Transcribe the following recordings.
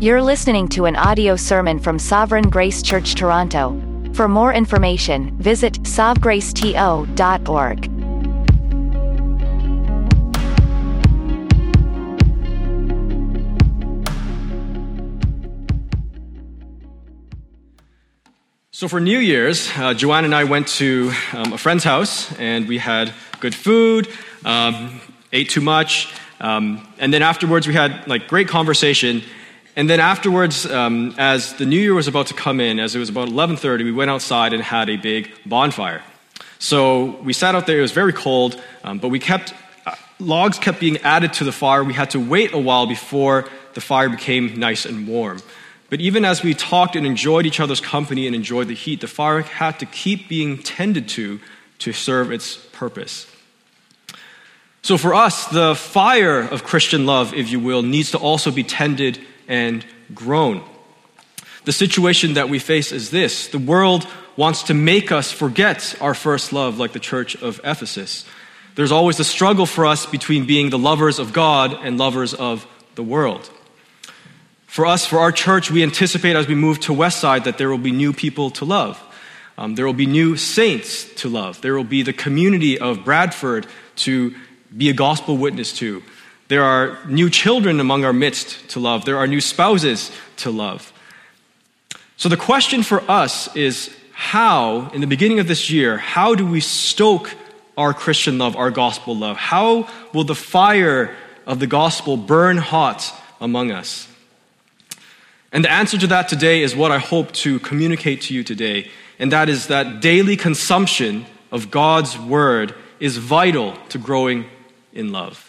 You're listening to an audio sermon from Sovereign Grace Church Toronto. For more information, visit sovgraceto.org. So for New Year's, uh, Joanne and I went to um, a friend's house, and we had good food, um, ate too much, um, and then afterwards we had like great conversation. And then afterwards, um, as the new year was about to come in, as it was about 11:30, we went outside and had a big bonfire. So we sat out there. It was very cold, um, but we kept uh, logs kept being added to the fire. We had to wait a while before the fire became nice and warm. But even as we talked and enjoyed each other's company and enjoyed the heat, the fire had to keep being tended to to serve its purpose. So for us, the fire of Christian love, if you will, needs to also be tended and grown. The situation that we face is this the world wants to make us forget our first love, like the church of Ephesus. There's always a struggle for us between being the lovers of God and lovers of the world. For us, for our church, we anticipate as we move to Westside that there will be new people to love. Um, there will be new saints to love. There will be the community of Bradford to be a gospel witness to. There are new children among our midst to love. There are new spouses to love. So the question for us is how, in the beginning of this year, how do we stoke our Christian love, our gospel love? How will the fire of the gospel burn hot among us? And the answer to that today is what I hope to communicate to you today, and that is that daily consumption of God's word is vital to growing in love.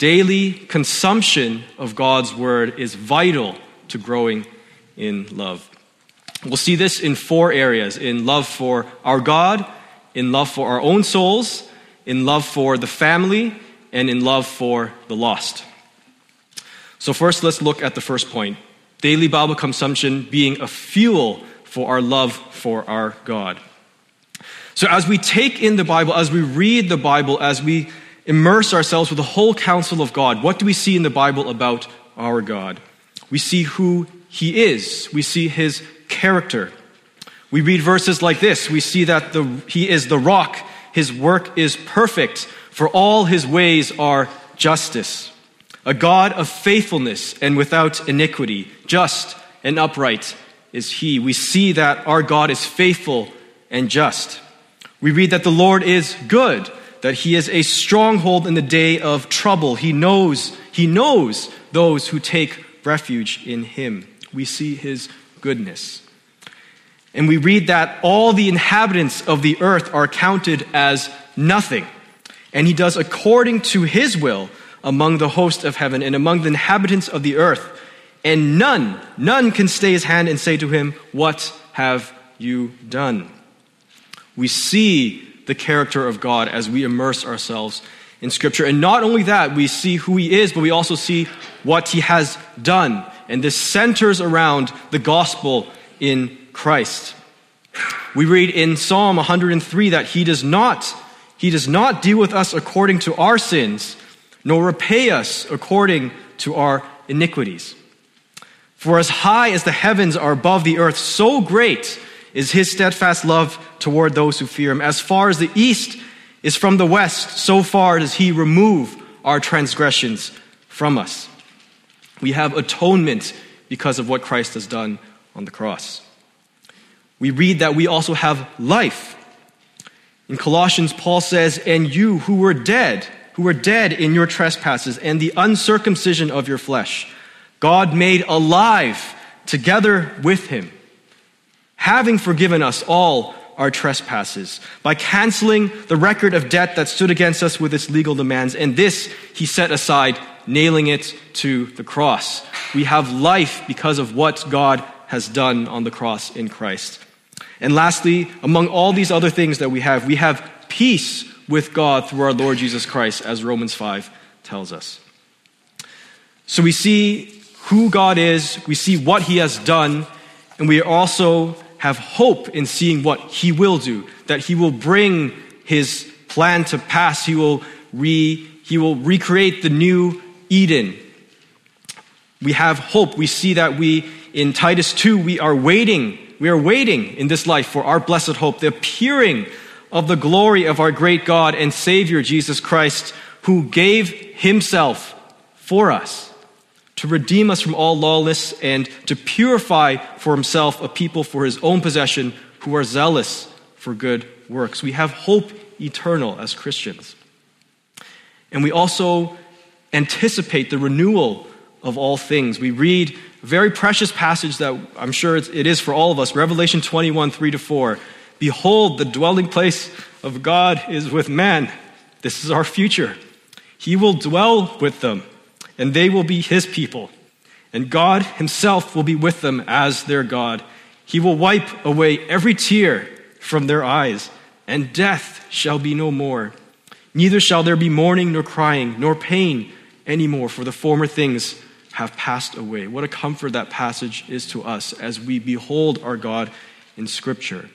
Daily consumption of God's word is vital to growing in love. We'll see this in four areas in love for our God, in love for our own souls, in love for the family, and in love for the lost. So, first, let's look at the first point daily Bible consumption being a fuel for our love for our God. So, as we take in the Bible, as we read the Bible, as we immerse ourselves with the whole counsel of God, what do we see in the Bible about our God? We see who He is, we see His character. We read verses like this we see that the, He is the rock, His work is perfect, for all His ways are justice. A God of faithfulness and without iniquity, just and upright is He. We see that our God is faithful and just. We read that the Lord is good that he is a stronghold in the day of trouble. He knows, he knows those who take refuge in him. We see his goodness. And we read that all the inhabitants of the earth are counted as nothing. And he does according to his will among the host of heaven and among the inhabitants of the earth. And none, none can stay his hand and say to him, What have you done? We see the character of God as we immerse ourselves in Scripture. And not only that, we see who He is, but we also see what He has done. And this centers around the gospel in Christ. We read in Psalm 103 that He does not, He does not deal with us according to our sins, nor repay us according to our iniquities. For as high as the heavens are above the earth, so great is his steadfast love toward those who fear him. As far as the east is from the west, so far does he remove our transgressions from us. We have atonement because of what Christ has done on the cross. We read that we also have life. In Colossians, Paul says, And you who were dead, who were dead in your trespasses and the uncircumcision of your flesh, God made alive together with him having forgiven us all our trespasses, by canceling the record of debt that stood against us with its legal demands. And this he set aside, nailing it to the cross. We have life because of what God has done on the cross in Christ. And lastly, among all these other things that we have, we have peace with God through our Lord Jesus Christ, as Romans 5 tells us. So we see who God is, we see what he has done, and we are also have hope in seeing what he will do, that he will bring his plan to pass. He will, re, he will recreate the new Eden. We have hope. We see that we, in Titus 2, we are waiting. We are waiting in this life for our blessed hope, the appearing of the glory of our great God and Savior, Jesus Christ, who gave himself for us to redeem us from all lawlessness and to purify for himself a people for his own possession who are zealous for good works. We have hope eternal as Christians. And we also anticipate the renewal of all things. We read a very precious passage that I'm sure it is for all of us Revelation 21 3 to 4. Behold, the dwelling place of God is with man. This is our future. He will dwell with them, and they will be his people. And God himself will be with them as their God. He will wipe away every tear from their eyes, and death shall be no more. Neither shall there be mourning, nor crying, nor pain anymore, for the former things have passed away. What a comfort that passage is to us as we behold our God in Scripture.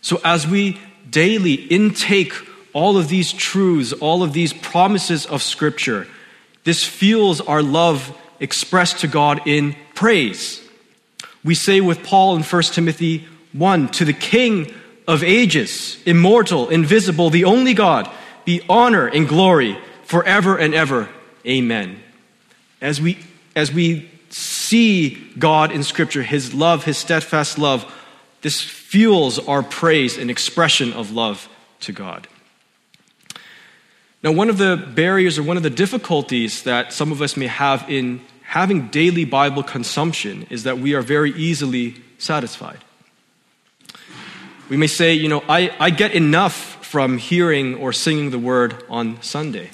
So, as we daily intake all of these truths, all of these promises of Scripture, this fuels our love expressed to God in praise. We say with Paul in 1 Timothy 1 To the King of ages, immortal, invisible, the only God, be honor and glory forever and ever. Amen. As we, as we see God in Scripture, His love, His steadfast love, this fuels our praise and expression of love to God. Now, one of the barriers or one of the difficulties that some of us may have in having daily Bible consumption is that we are very easily satisfied. We may say, you know, I, I get enough from hearing or singing the word on Sunday.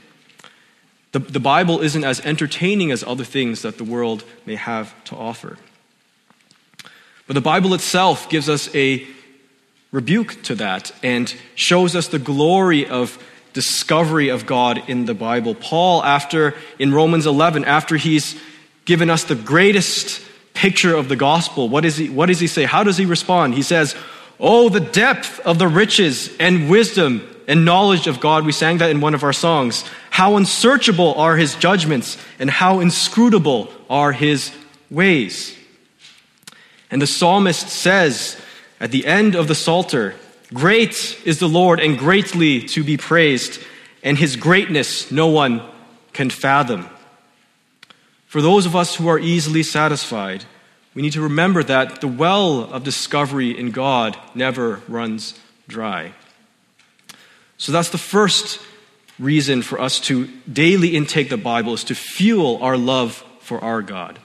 The, the Bible isn't as entertaining as other things that the world may have to offer. But the Bible itself gives us a rebuke to that and shows us the glory of discovery of God in the Bible. Paul, after in Romans 11, after he's given us the greatest picture of the gospel, what, is he, what does he say? How does he respond? He says, Oh, the depth of the riches and wisdom and knowledge of God. We sang that in one of our songs. How unsearchable are his judgments and how inscrutable are his ways. And the psalmist says at the end of the Psalter, Great is the Lord and greatly to be praised, and his greatness no one can fathom. For those of us who are easily satisfied, we need to remember that the well of discovery in God never runs dry. So that's the first reason for us to daily intake the Bible is to fuel our love for our God.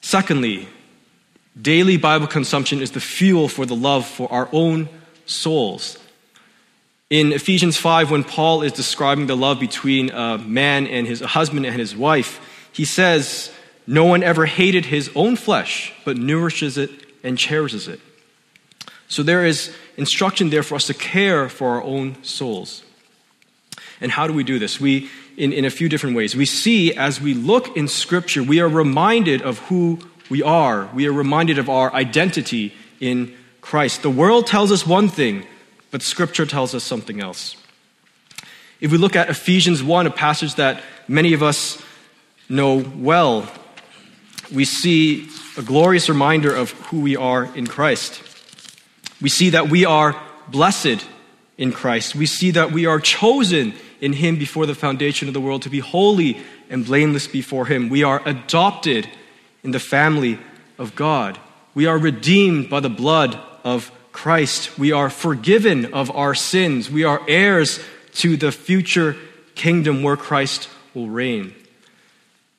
Secondly, daily Bible consumption is the fuel for the love for our own souls. In Ephesians 5, when Paul is describing the love between a man and his husband and his wife, he says, no one ever hated his own flesh, but nourishes it and cherishes it. So there is instruction there for us to care for our own souls. And how do we do this? We, in, in a few different ways. We see as we look in Scripture, we are reminded of who we are. We are reminded of our identity in Christ. The world tells us one thing, but Scripture tells us something else. If we look at Ephesians 1, a passage that many of us know well, we see a glorious reminder of who we are in Christ. We see that we are blessed in Christ. We see that we are chosen in Him before the foundation of the world to be holy and blameless before Him. We are adopted in the family of God. We are redeemed by the blood of Christ. We are forgiven of our sins. We are heirs to the future kingdom where Christ will reign.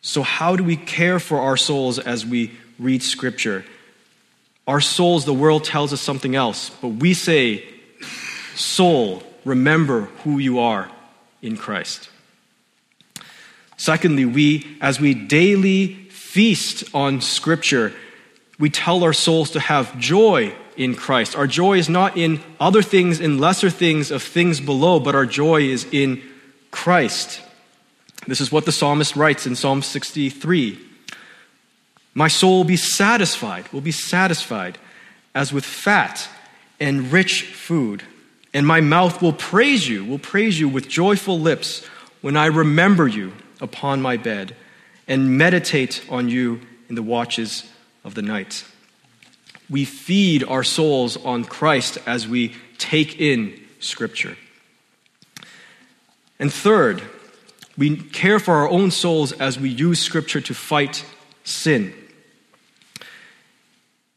So, how do we care for our souls as we read Scripture? Our souls, the world tells us something else, but we say, Soul, remember who you are in Christ. Secondly, we, as we daily feast on Scripture, we tell our souls to have joy in Christ. Our joy is not in other things, in lesser things of things below, but our joy is in Christ. This is what the psalmist writes in Psalm 63 My soul will be satisfied, will be satisfied as with fat and rich food, and my mouth will praise you, will praise you with joyful lips when I remember you upon my bed and meditate on you in the watches of the night. We feed our souls on Christ as we take in Scripture. And third, we care for our own souls as we use Scripture to fight sin.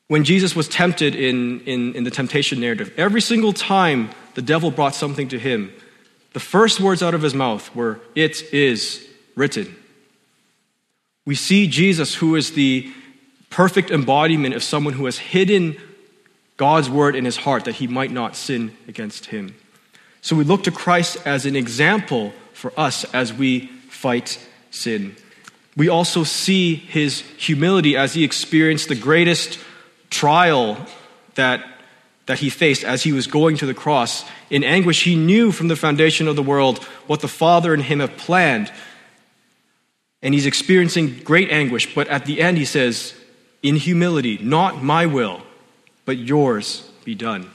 When Jesus was tempted in, in, in, the temptation narrative, every single time the devil brought something to him, the first words out of his mouth were, It is written. We see Jesus, who is the perfect embodiment of someone who has hidden God's word in his heart that he might not sin against him. So we look to Christ as an example for us as we fight sin. We also see his humility as he experienced the greatest trial that, that he faced as he was going to the cross. In anguish, he knew from the foundation of the world what the Father and him have planned. And he's experiencing great anguish, but at the end he says, in humility, not my will, but yours be done.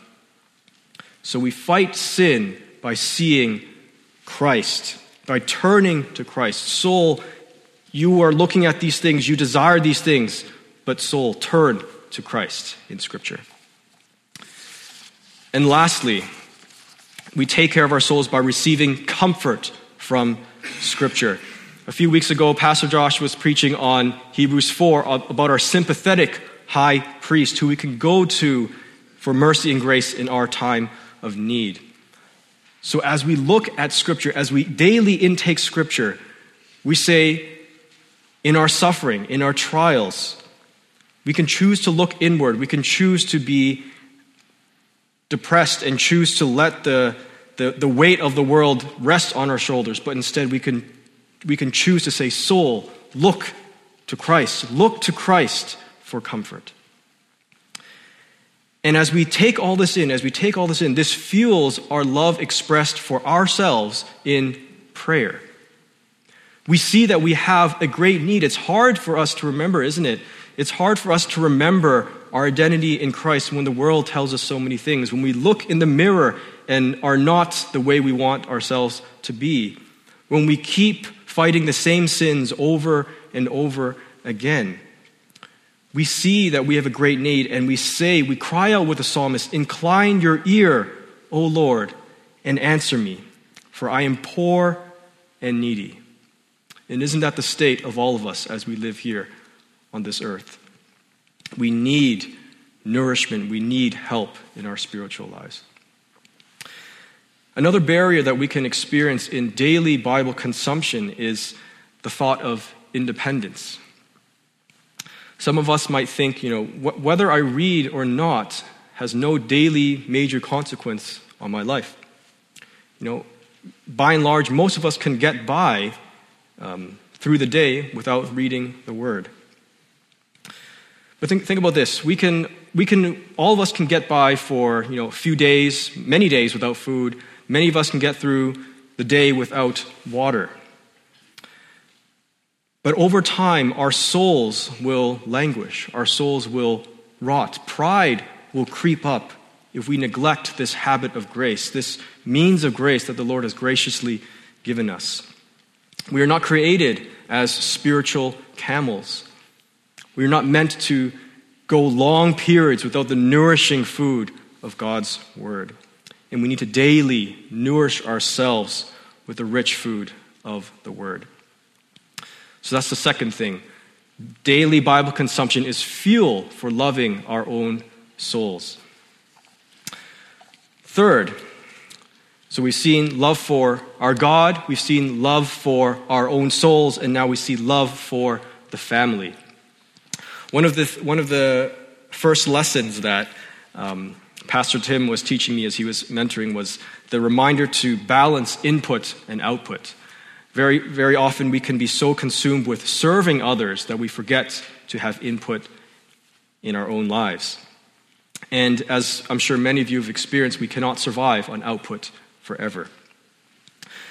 So we fight sin by seeing Christ, by turning to Christ. Soul, you are looking at these things, you desire these things, but soul, turn to Christ in Scripture. And lastly, we take care of our souls by receiving comfort from Scripture. A few weeks ago, Pastor Josh was preaching on Hebrews 4 about our sympathetic high priest who we can go to for mercy and grace in our time of need. So, as we look at Scripture, as we daily intake Scripture, we say, in our suffering, in our trials, we can choose to look inward. We can choose to be depressed and choose to let the, the, the weight of the world rest on our shoulders. But instead, we can, we can choose to say, Soul, look to Christ. Look to Christ for comfort. And as we take all this in, as we take all this in, this fuels our love expressed for ourselves in prayer. We see that we have a great need. It's hard for us to remember, isn't it? It's hard for us to remember our identity in Christ when the world tells us so many things, when we look in the mirror and are not the way we want ourselves to be, when we keep fighting the same sins over and over again. We see that we have a great need, and we say, we cry out with the psalmist, Incline your ear, O Lord, and answer me, for I am poor and needy. And isn't that the state of all of us as we live here on this earth. We need nourishment, we need help in our spiritual lives. Another barrier that we can experience in daily Bible consumption is the thought of independence. Some of us might think, you know, wh- whether I read or not has no daily major consequence on my life. You know, by and large, most of us can get by um, through the day without reading the Word. But think, think about this. We can, we can, all of us can get by for, you know, a few days, many days without food. Many of us can get through the day without water. But over time, our souls will languish. Our souls will rot. Pride will creep up if we neglect this habit of grace, this means of grace that the Lord has graciously given us. We are not created as spiritual camels. We are not meant to go long periods without the nourishing food of God's Word. And we need to daily nourish ourselves with the rich food of the Word. So that's the second thing. Daily Bible consumption is fuel for loving our own souls. Third, so we've seen love for our God, we've seen love for our own souls, and now we see love for the family. One of the, one of the first lessons that um, Pastor Tim was teaching me as he was mentoring was the reminder to balance input and output. Very, very often we can be so consumed with serving others that we forget to have input in our own lives. And as I'm sure many of you have experienced, we cannot survive on output forever.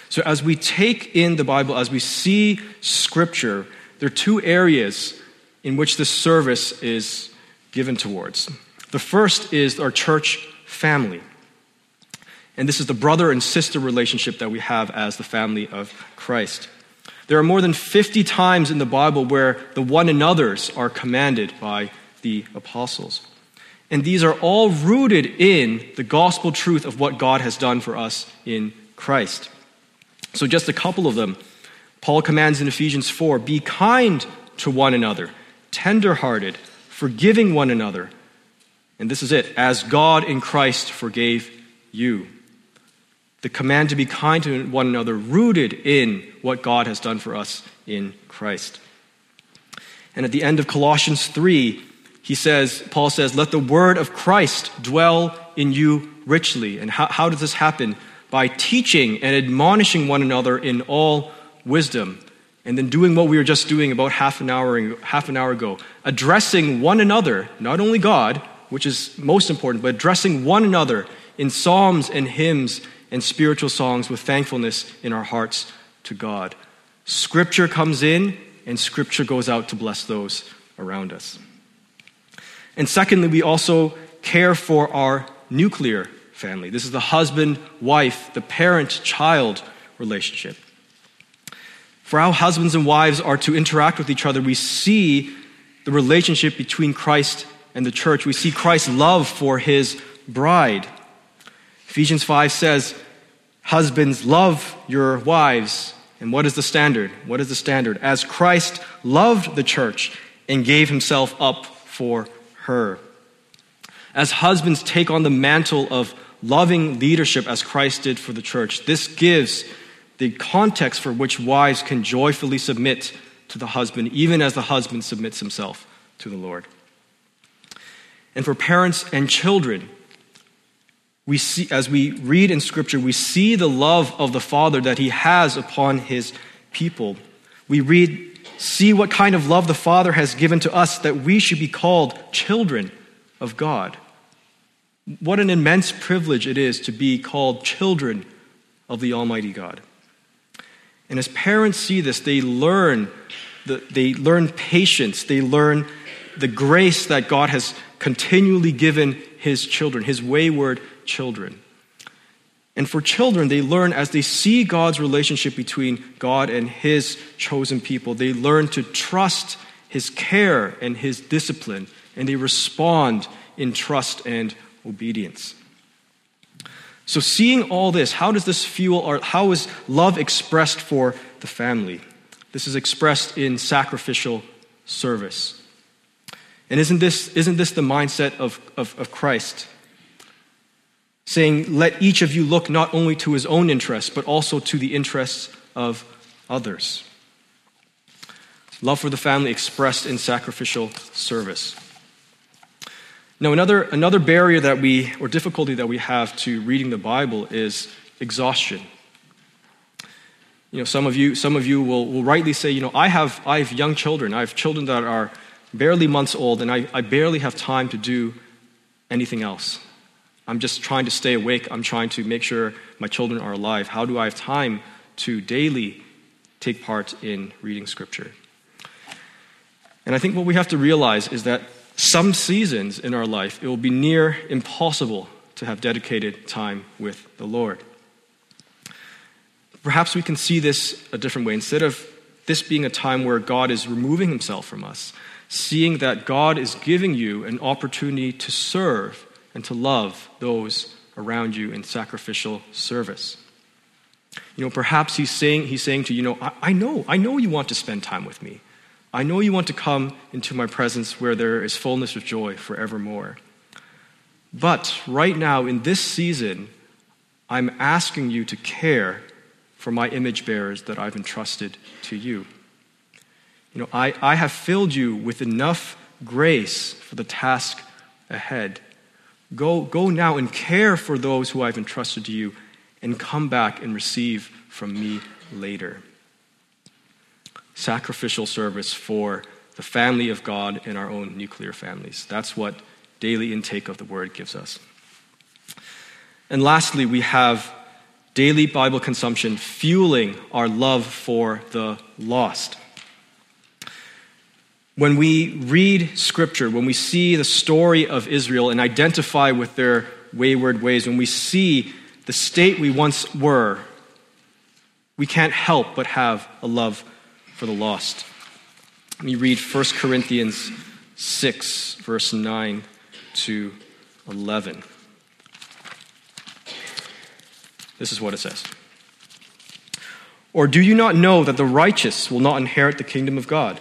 So, as we take in the Bible, as we see Scripture, there are two areas in which this service is given towards. The first is our church family. And this is the brother and sister relationship that we have as the family of Christ. There are more than 50 times in the Bible where the one another's are commanded by the apostles. And these are all rooted in the gospel truth of what God has done for us in Christ. So, just a couple of them. Paul commands in Ephesians 4 be kind to one another, tenderhearted, forgiving one another. And this is it as God in Christ forgave you. The command to be kind to one another, rooted in what God has done for us in Christ. And at the end of Colossians 3, he says, Paul says, let the word of Christ dwell in you richly. And how, how does this happen? By teaching and admonishing one another in all wisdom. And then doing what we were just doing about half an hour, half an hour ago, addressing one another, not only God, which is most important, but addressing one another in psalms and hymns and spiritual songs with thankfulness in our hearts to God. Scripture comes in, and Scripture goes out to bless those around us. And secondly, we also care for our nuclear family. This is the husband, wife, the parent child relationship. For how husbands and wives are to interact with each other, we see the relationship between Christ and the church. We see Christ's love for his bride. Ephesians 5 says, Husbands, love your wives. And what is the standard? What is the standard? As Christ loved the church and gave himself up for her. As husbands take on the mantle of loving leadership as Christ did for the church, this gives the context for which wives can joyfully submit to the husband, even as the husband submits himself to the Lord. And for parents and children, we see, as we read in Scripture, we see the love of the Father that He has upon His people. We read see what kind of love the Father has given to us that we should be called children of God. What an immense privilege it is to be called children of the Almighty God. And as parents see this, they learn, the, they learn patience, they learn the grace that God has continually given His children, His wayward children. And for children, they learn as they see God's relationship between God and His chosen people, they learn to trust His care and His discipline, and they respond in trust and obedience. So, seeing all this, how does this fuel or how is love expressed for the family? This is expressed in sacrificial service. And isn't this, isn't this the mindset of, of, of Christ? saying, Let each of you look not only to his own interests, but also to the interests of others. Love for the family expressed in sacrificial service. Now, another, another barrier that we, or difficulty that we have to reading the Bible is exhaustion. You know, some of you, some of you will, will rightly say, you know, I have, I have young children. I have children that are barely months old, and I, I barely have time to do anything else. I'm just trying to stay awake. I'm trying to make sure my children are alive. How do I have time to daily take part in reading Scripture? And I think what we have to realize is that some seasons in our life, it will be near impossible to have dedicated time with the Lord. Perhaps we can see this a different way. Instead of this being a time where God is removing himself from us, seeing that God is giving you an opportunity to serve and to love those around you in sacrificial service. You know, perhaps he's saying, he's saying to you, you know, I, I know, I know you want to spend time with me. I know you want to come into my presence where there is fullness of joy forevermore. But right now, in this season, I'm asking you to care for my image bearers that I've entrusted to you. You know, I, I have filled you with enough grace for the task ahead. Go, go now and care for those who I've entrusted to you, and come back and receive from me later. Sacrificial service for the family of God and our own nuclear families. That's what daily intake of the word gives us. And lastly, we have daily Bible consumption fueling our love for the lost. When we read Scripture, when we see the story of Israel and identify with their wayward ways, when we see the state we once were, we can't help but have a love for the lost. Let me read 1 Corinthians 6, verse 9 to 11. This is what it says. Or do you not know that the righteous will not inherit the kingdom of God?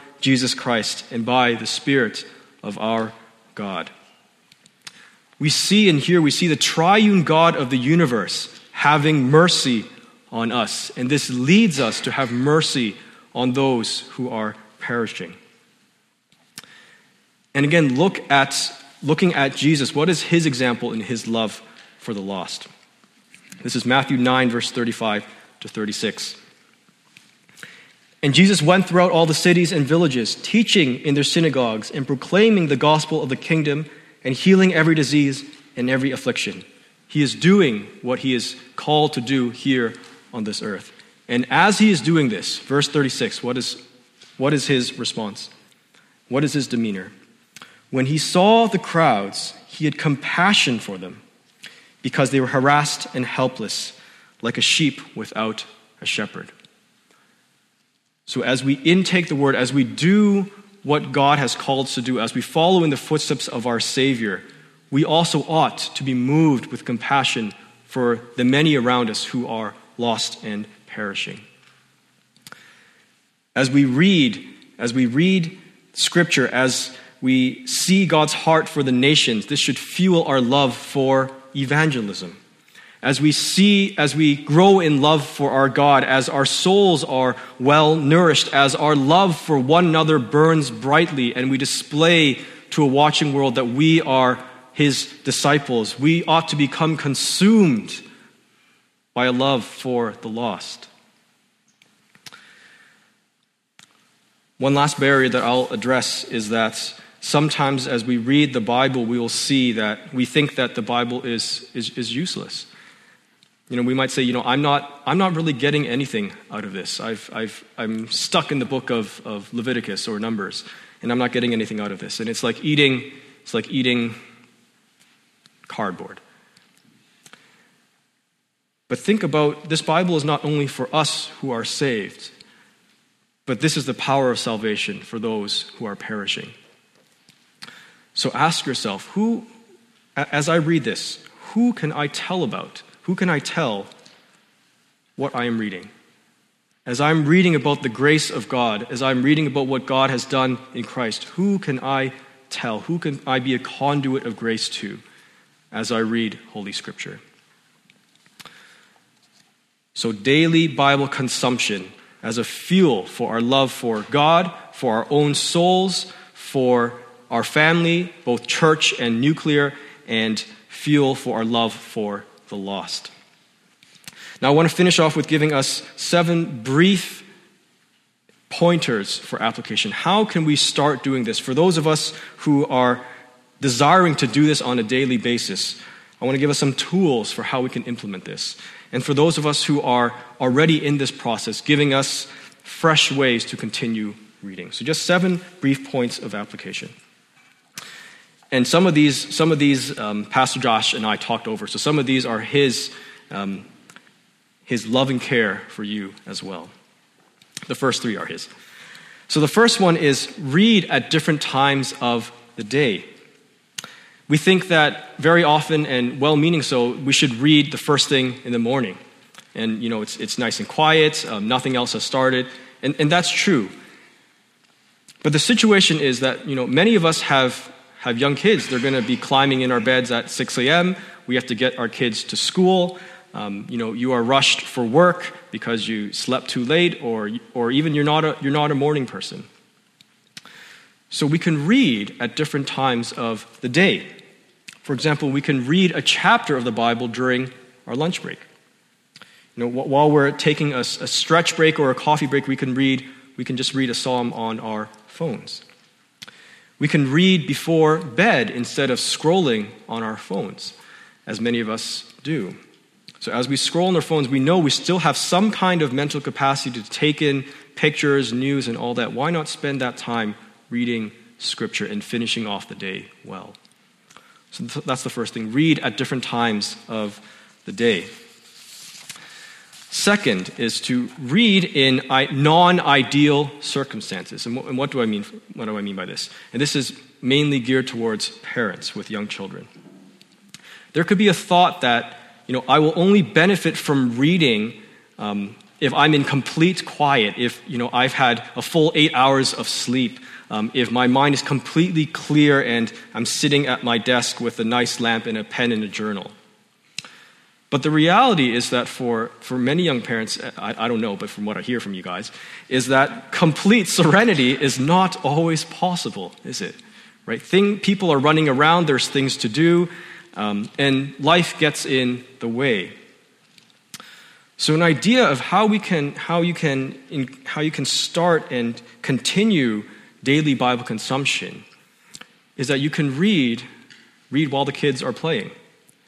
Jesus Christ and by the Spirit of our God. We see and here we see the triune God of the universe having mercy on us. And this leads us to have mercy on those who are perishing. And again, look at looking at Jesus. What is his example in his love for the lost? This is Matthew 9, verse 35 to 36. And Jesus went throughout all the cities and villages, teaching in their synagogues and proclaiming the gospel of the kingdom and healing every disease and every affliction. He is doing what he is called to do here on this earth. And as he is doing this, verse 36, what is, what is his response? What is his demeanor? When he saw the crowds, he had compassion for them because they were harassed and helpless, like a sheep without a shepherd. So, as we intake the word, as we do what God has called us to do, as we follow in the footsteps of our Savior, we also ought to be moved with compassion for the many around us who are lost and perishing. As we read, as we read Scripture, as we see God's heart for the nations, this should fuel our love for evangelism. As we see, as we grow in love for our God, as our souls are well nourished, as our love for one another burns brightly, and we display to a watching world that we are His disciples, we ought to become consumed by a love for the lost. One last barrier that I'll address is that sometimes as we read the Bible, we will see that we think that the Bible is, is, is useless. You know, we might say, you know, I'm not, I'm not really getting anything out of this. I've, I've, I'm stuck in the book of, of Leviticus or Numbers, and I'm not getting anything out of this. And it's like eating, it's like eating cardboard. But think about this Bible is not only for us who are saved, but this is the power of salvation for those who are perishing. So ask yourself, who, as I read this, who can I tell about? Who can I tell what I am reading? As I'm reading about the grace of God, as I'm reading about what God has done in Christ, who can I tell? Who can I be a conduit of grace to as I read Holy Scripture? So, daily Bible consumption as a fuel for our love for God, for our own souls, for our family, both church and nuclear, and fuel for our love for the lost. Now, I want to finish off with giving us seven brief pointers for application. How can we start doing this? For those of us who are desiring to do this on a daily basis, I want to give us some tools for how we can implement this. And for those of us who are already in this process, giving us fresh ways to continue reading. So, just seven brief points of application. And some of these, some of these um, Pastor Josh and I talked over. So some of these are his, um, his loving care for you as well. The first three are his. So the first one is read at different times of the day. We think that very often, and well meaning so, we should read the first thing in the morning. And, you know, it's, it's nice and quiet, um, nothing else has started. And, and that's true. But the situation is that, you know, many of us have have young kids. They're going to be climbing in our beds at 6 a.m. We have to get our kids to school. Um, you know, you are rushed for work because you slept too late, or, or even you're not, a, you're not a morning person. So we can read at different times of the day. For example, we can read a chapter of the Bible during our lunch break. You know, while we're taking a, a stretch break or a coffee break, we can read we can just read a psalm on our phones. We can read before bed instead of scrolling on our phones, as many of us do. So, as we scroll on our phones, we know we still have some kind of mental capacity to take in pictures, news, and all that. Why not spend that time reading Scripture and finishing off the day well? So, that's the first thing. Read at different times of the day. Second is to read in non-ideal circumstances. And what do I mean? What do I mean by this? And this is mainly geared towards parents with young children. There could be a thought that you know, I will only benefit from reading um, if I'm in complete quiet, if, you know, I've had a full eight hours of sleep, um, if my mind is completely clear and I'm sitting at my desk with a nice lamp and a pen and a journal. But the reality is that for, for many young parents, I, I, don't know, but from what I hear from you guys, is that complete serenity is not always possible, is it? Right? Thing, people are running around, there's things to do, um, and life gets in the way. So, an idea of how we can, how you can, in, how you can start and continue daily Bible consumption is that you can read, read while the kids are playing.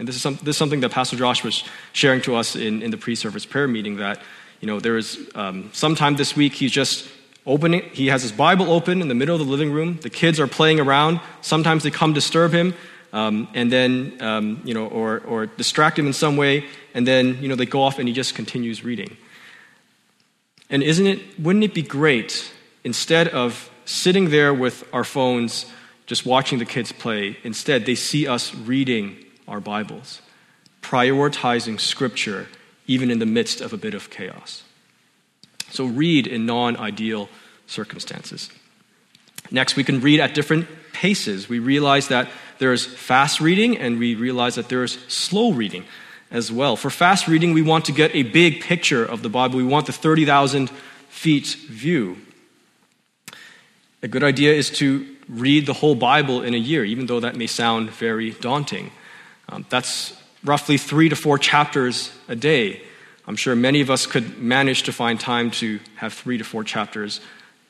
And this is, some, this is something that Pastor Josh was sharing to us in, in the pre-service prayer meeting. That you know there is um, sometime this week he's just opening. He has his Bible open in the middle of the living room. The kids are playing around. Sometimes they come disturb him um, and then, um, you know, or, or distract him in some way, and then, you know, they go off and he just continues reading. And isn't it, wouldn't it be great, instead of sitting there with our phones, just watching the kids play, instead they see us reading our Bibles, prioritizing Scripture, even in the midst of a bit of chaos. So read in non ideal circumstances. Next, we can read at different paces. We realize that there's fast reading and we realize that there's slow reading as well. For fast reading, we want to get a big picture of the Bible. We want the 30,000 feet view. A good idea is to read the whole Bible in a year, even though that may sound very daunting. Um, that's roughly three to four chapters a day. I'm sure many of us could manage to find time to have three to four chapters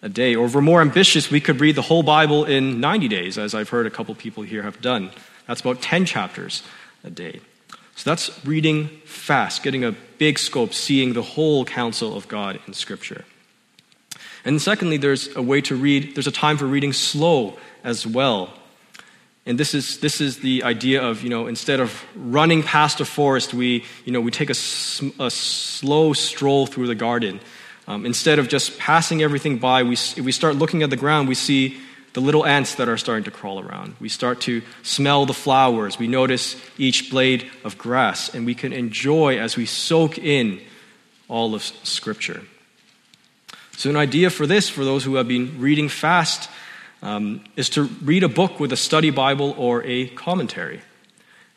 a day. Or if we're more ambitious, we could read the whole Bible in 90 days, as I've heard a couple people here have done. That's about 10 chapters a day. So that's reading fast, getting a big scope, seeing the whole counsel of God in Scripture. And secondly, there's a way to read, there's a time for reading slow as well. And this is, this is the idea of, you know, instead of running past a forest, we, you know, we take a, a slow stroll through the garden. Um, instead of just passing everything by, we, we start looking at the ground, we see the little ants that are starting to crawl around. We start to smell the flowers. We notice each blade of grass, and we can enjoy as we soak in all of Scripture. So, an idea for this, for those who have been reading fast, um, is to read a book with a study Bible or a commentary.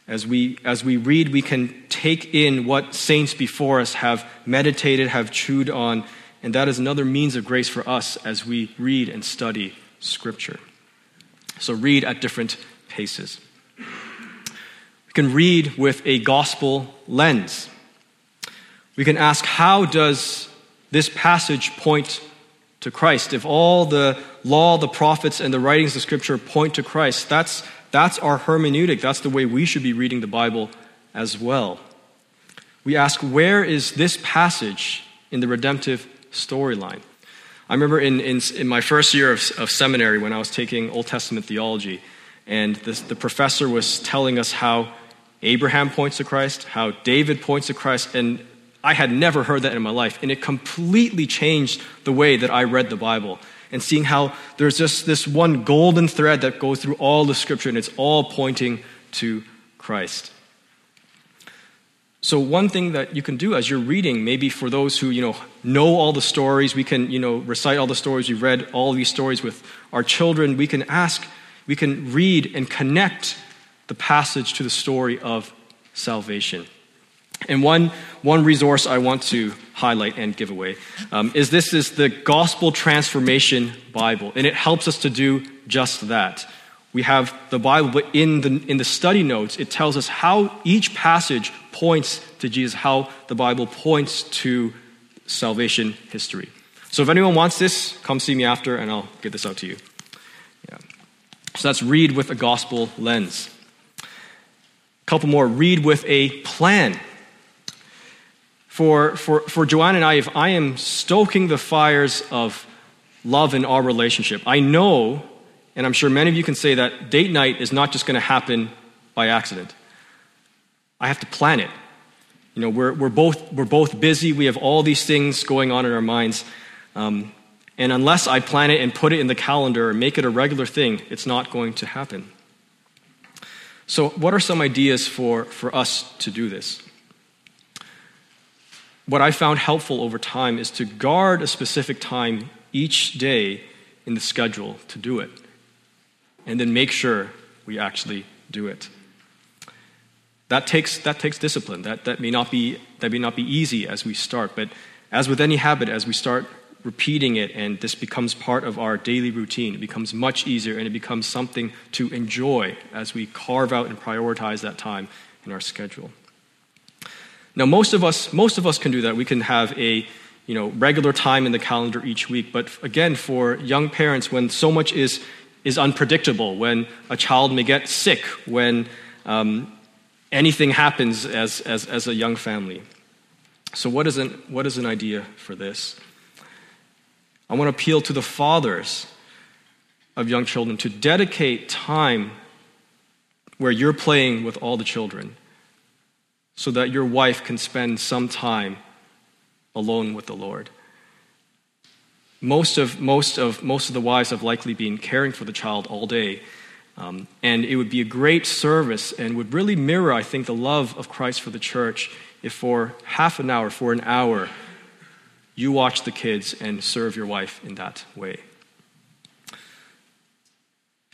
As we, as we read, we can take in what saints before us have meditated, have chewed on, and that is another means of grace for us as we read and study Scripture. So, read at different paces. We can read with a gospel lens. We can ask, how does this passage point to Christ? If all the law, the prophets, and the writings of Scripture point to Christ, that's that's our hermeneutic. That's the way we should be reading the Bible as well. We ask, where is this passage in the redemptive storyline? I remember in, in, in, my first year of, of, seminary when I was taking Old Testament theology, and this, the professor was telling us how Abraham points to Christ, how David points to Christ, and I had never heard that in my life. And it completely changed the way that I read the Bible and seeing how there's just this one golden thread that goes through all the scripture and it's all pointing to Christ. So one thing that you can do as you're reading, maybe for those who, you know, know all the stories, we can, you know, recite all the stories, we've read all these stories with our children, we can ask, we can read and connect the passage to the story of salvation. And one, one resource I want to highlight and give away um, is this is the Gospel Transformation Bible, and it helps us to do just that. We have the Bible, but in the, in the study notes, it tells us how each passage points to Jesus, how the Bible points to salvation history. So if anyone wants this, come see me after and I'll get this out to you. Yeah. So that's read with a gospel lens. A couple more read with a plan. For, for, for Joanne and I, if I am stoking the fires of love in our relationship, I know, and I'm sure many of you can say that date night is not just going to happen by accident. I have to plan it. You know, we're, we're, both, we're both busy. We have all these things going on in our minds. Um, and unless I plan it and put it in the calendar and make it a regular thing, it's not going to happen. So, what are some ideas for, for us to do this? What I found helpful over time is to guard a specific time each day in the schedule to do it, and then make sure we actually do it. That takes, that takes discipline. That, that, may not be, that may not be easy as we start, but as with any habit, as we start repeating it and this becomes part of our daily routine, it becomes much easier and it becomes something to enjoy as we carve out and prioritize that time in our schedule. Now, most of us, most of us can do that. We can have a you know, regular time in the calendar each week. But again, for young parents, when so much is, is unpredictable, when a child may get sick, when um, anything happens as, as, as a young family. So, what is, an, what is an idea for this? I want to appeal to the fathers of young children to dedicate time where you're playing with all the children so that your wife can spend some time alone with the Lord. Most of, most of, most of the wives have likely been caring for the child all day um, and it would be a great service and would really mirror, I think, the love of Christ for the church if for half an hour, for an hour, you watch the kids and serve your wife in that way.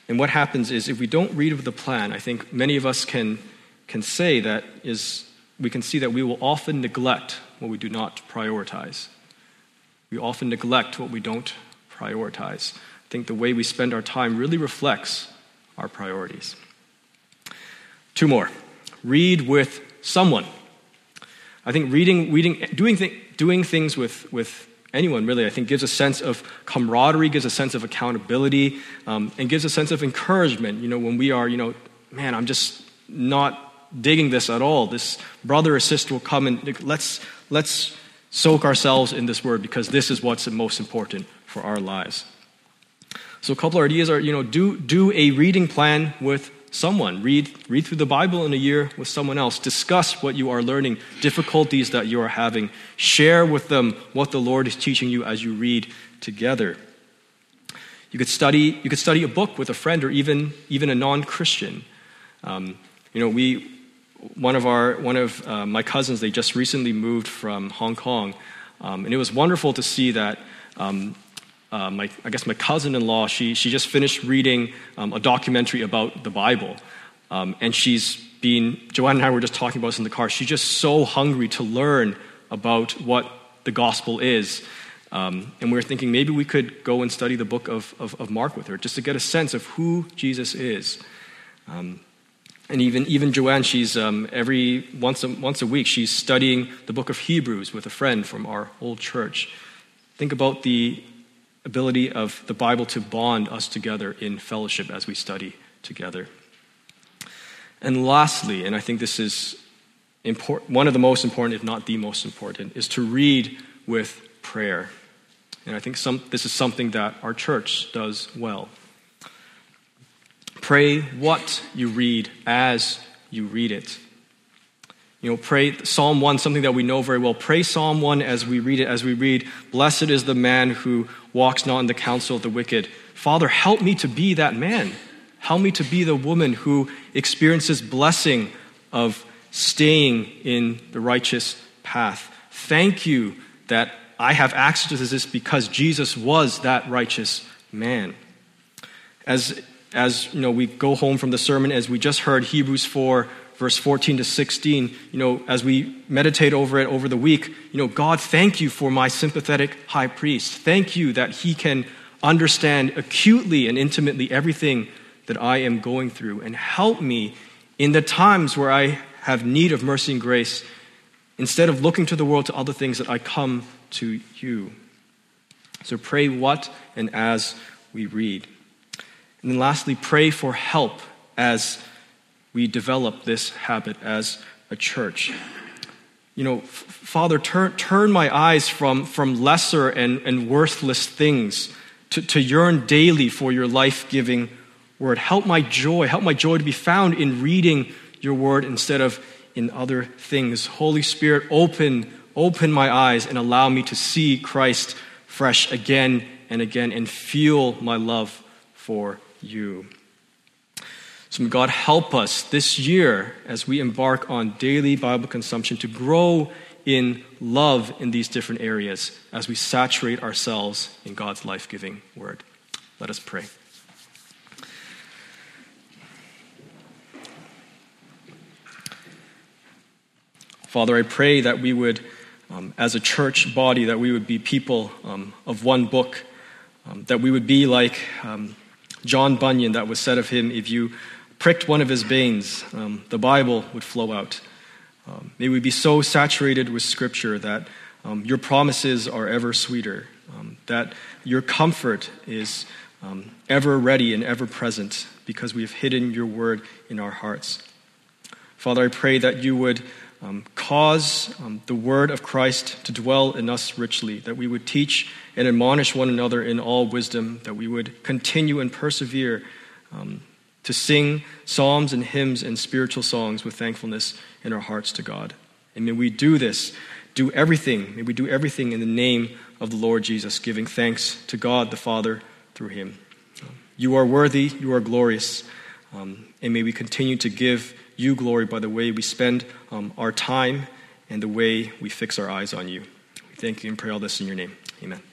And what happens is if we don't read with the plan, I think many of us can, can say that is we can see that we will often neglect what we do not prioritize. We often neglect what we don't prioritize. I think the way we spend our time really reflects our priorities. Two more. Read with someone. I think reading, reading doing, th- doing things with, with anyone really, I think gives a sense of camaraderie, gives a sense of accountability, um, and gives a sense of encouragement. You know, when we are, you know, man, I'm just not digging this at all. This brother or sister will come and let's, let's soak ourselves in this word because this is what's most important for our lives. So a couple of ideas are, you know, do, do a reading plan with someone. Read, read through the Bible in a year with someone else. Discuss what you are learning, difficulties that you are having. Share with them what the Lord is teaching you as you read together. You could study, you could study a book with a friend or even, even a non-Christian. Um, you know, we, one of, our, one of uh, my cousins, they just recently moved from Hong Kong. Um, and it was wonderful to see that um, uh, my, I guess my cousin-in-law, she, she just finished reading um, a documentary about the Bible. Um, and she's been, Joanne and I were just talking about this in the car, she's just so hungry to learn about what the gospel is. Um, and we were thinking maybe we could go and study the book of, of, of Mark with her, just to get a sense of who Jesus is. And even, even Joanne, she's um, every once a, once a week, she's studying the book of Hebrews with a friend from our old church. Think about the ability of the Bible to bond us together in fellowship as we study together. And lastly, and I think this is important, one of the most important, if not the most important, is to read with prayer. And I think some, this is something that our church does well. Pray what you read as you read it. You know, pray Psalm 1, something that we know very well. Pray Psalm 1 as we read it, as we read, Blessed is the man who walks not in the counsel of the wicked. Father, help me to be that man. Help me to be the woman who experiences blessing of staying in the righteous path. Thank you that I have access to this because Jesus was that righteous man. As, as you know, we go home from the sermon, as we just heard Hebrews 4 verse 14 to 16, you know, as we meditate over it over the week, you know, God, thank you for my sympathetic high priest. Thank you that he can understand acutely and intimately everything that I am going through and help me in the times where I have need of mercy and grace instead of looking to the world to other things that I come to you. So pray what and as we read. And then lastly, pray for help as we develop this habit as a church. You know, Father, turn, turn my eyes from, from lesser and, and worthless things to, to yearn daily for your life giving word. Help my joy, help my joy to be found in reading your word instead of in other things. Holy Spirit, open, open my eyes and allow me to see Christ fresh again and again and feel my love for you. So, may God help us this year as we embark on daily Bible consumption to grow in love in these different areas as we saturate ourselves in God's life giving word. Let us pray. Father, I pray that we would, um, as a church body, that we would be people um, of one book, um, that we would be like um, John Bunyan, that was said of him, if you pricked one of his veins, um, the Bible would flow out. Um, may we be so saturated with Scripture that um, your promises are ever sweeter, um, that your comfort is um, ever ready and ever present because we have hidden your word in our hearts. Father, I pray that you would um, cause the word of Christ to dwell in us richly, that we would teach and admonish one another in all wisdom, that we would continue and persevere to sing psalms and hymns and spiritual songs with thankfulness in our hearts to God. And may we do this, do everything, may we do everything in the name of the Lord Jesus, giving thanks to God the Father through him. You are worthy, you are glorious, um, and may we continue to give you glory by the way we spend um, our time and the way we fix our eyes on you. We thank you and pray all this in your name. Amen.